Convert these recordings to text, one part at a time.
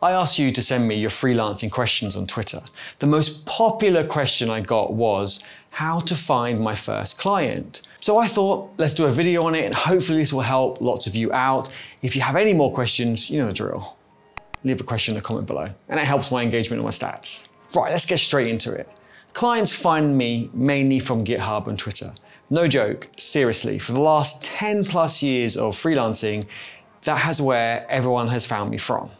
I asked you to send me your freelancing questions on Twitter. The most popular question I got was how to find my first client. So I thought, let's do a video on it and hopefully this will help lots of you out. If you have any more questions, you know the drill. Leave a question in the comment below and it helps my engagement and my stats. Right, let's get straight into it. Clients find me mainly from GitHub and Twitter. No joke, seriously, for the last 10 plus years of freelancing, that has where everyone has found me from.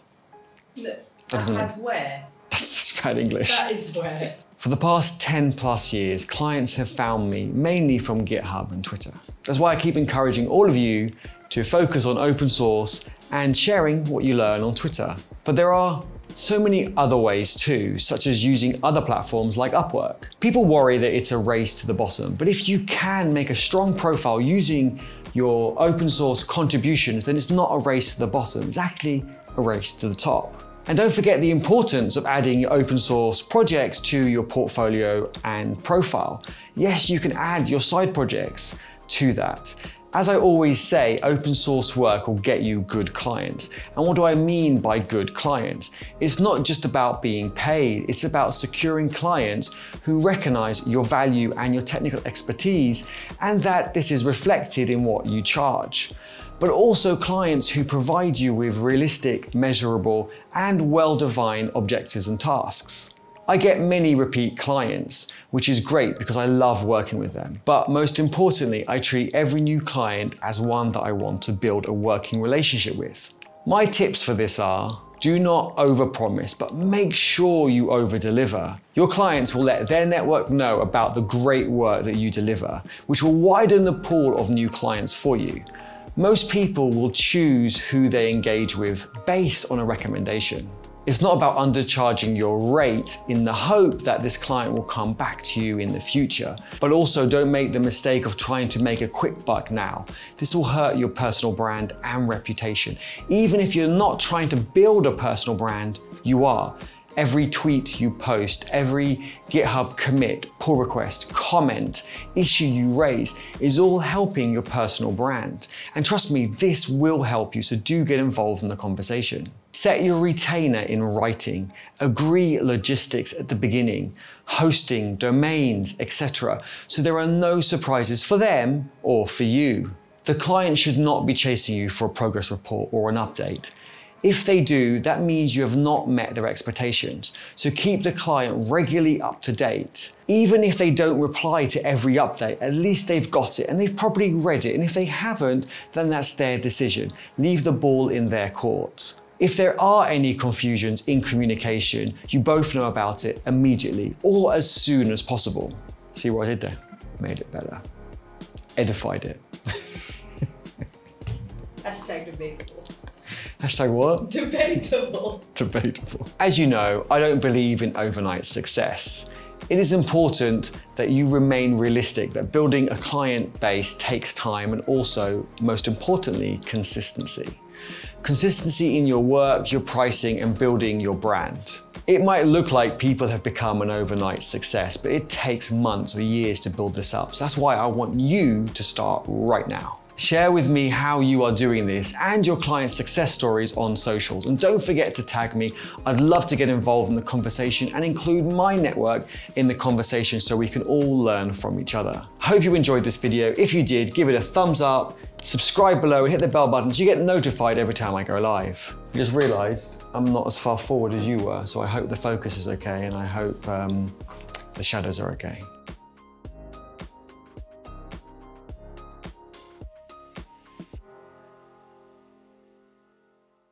That Doesn't where? That's just bad English. That is where. For the past 10 plus years, clients have found me mainly from GitHub and Twitter. That's why I keep encouraging all of you to focus on open source and sharing what you learn on Twitter. But there are so many other ways too, such as using other platforms like Upwork. People worry that it's a race to the bottom, but if you can make a strong profile using your open source contributions, then it's not a race to the bottom, it's actually a race to the top. And don't forget the importance of adding open source projects to your portfolio and profile. Yes, you can add your side projects to that. As I always say, open source work will get you good clients. And what do I mean by good clients? It's not just about being paid, it's about securing clients who recognize your value and your technical expertise and that this is reflected in what you charge but also clients who provide you with realistic, measurable, and well-defined objectives and tasks. I get many repeat clients, which is great because I love working with them. But most importantly, I treat every new client as one that I want to build a working relationship with. My tips for this are do not overpromise, but make sure you overdeliver. Your clients will let their network know about the great work that you deliver, which will widen the pool of new clients for you. Most people will choose who they engage with based on a recommendation. It's not about undercharging your rate in the hope that this client will come back to you in the future. But also don't make the mistake of trying to make a quick buck now. This will hurt your personal brand and reputation. Even if you're not trying to build a personal brand, you are. Every tweet you post, every GitHub commit, pull request, comment, issue you raise is all helping your personal brand. And trust me, this will help you, so do get involved in the conversation. Set your retainer in writing, agree logistics at the beginning, hosting, domains, etc. So there are no surprises for them or for you. The client should not be chasing you for a progress report or an update. If they do, that means you have not met their expectations. So keep the client regularly up to date. Even if they don't reply to every update, at least they've got it and they've probably read it. And if they haven't, then that's their decision. Leave the ball in their court. If there are any confusions in communication, you both know about it immediately or as soon as possible. See what I did there? Made it better. Edified it. Hashtag debatable. Hashtag what? Debatable. Debatable. As you know, I don't believe in overnight success. It is important that you remain realistic, that building a client base takes time and also, most importantly, consistency. Consistency in your work, your pricing, and building your brand. It might look like people have become an overnight success, but it takes months or years to build this up. So that's why I want you to start right now. Share with me how you are doing this and your client success stories on socials. And don't forget to tag me. I'd love to get involved in the conversation and include my network in the conversation so we can all learn from each other. Hope you enjoyed this video. If you did, give it a thumbs up, subscribe below and hit the bell button so you get notified every time I go live. I just realized I'm not as far forward as you were, so I hope the focus is okay and I hope um, the shadows are okay.